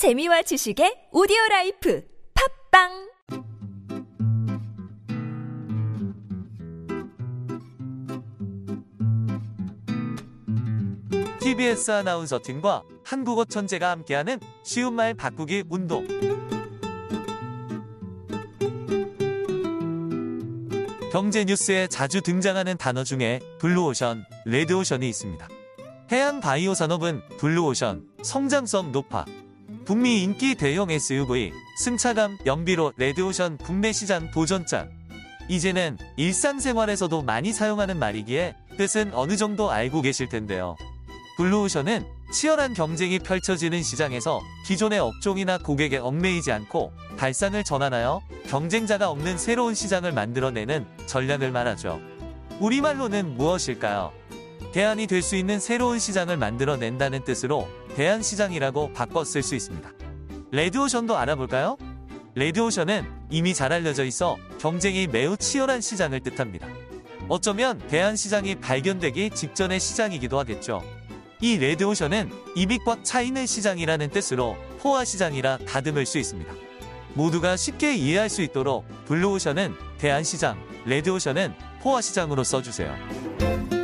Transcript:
재미와 지식의 오디오 life 팟빵 TBS 아나운서 팀과 한국어 천재가 함께하는 쉬운 말 바꾸기 운동. 경제 뉴스에 자주 등장하는 단어 중에 블루오션, 레드오션이 있습니다. 해양 바이오 산업은 블루오션, 성장성 높아. 북미 인기 대형 SUV, 승차감, 연비로 레드오션 국내 시장 도전장. 이제는 일상생활에서도 많이 사용하는 말이기에 뜻은 어느 정도 알고 계실 텐데요. 블루오션은 치열한 경쟁이 펼쳐지는 시장에서 기존의 업종이나 고객에 얽매이지 않고 발상을 전환하여 경쟁자가 없는 새로운 시장을 만들어내는 전략을 말하죠. 우리말로는 무엇일까요? 대안이 될 수 있는 새로운 시장을 만들어낸다는 뜻으로 대안시장이라고 쓸수 있습니다. 레드오션도 알아볼까요? 레드오션은 이미 잘 알려져 있어 경쟁이 매우 치열한 시장을 뜻합니다. 어쩌면 대안시장이 발견되기 직전의 시장이기도 하겠죠. 이 레드오션은 이미 꽉 차있는 시장이라는 뜻으로 포화시장이라 다듬을 수 있습니다. 모두가 쉽게 이해할 수 있도록 블루오션은 대안시장, 레드오션은 포화시장으로 써주세요.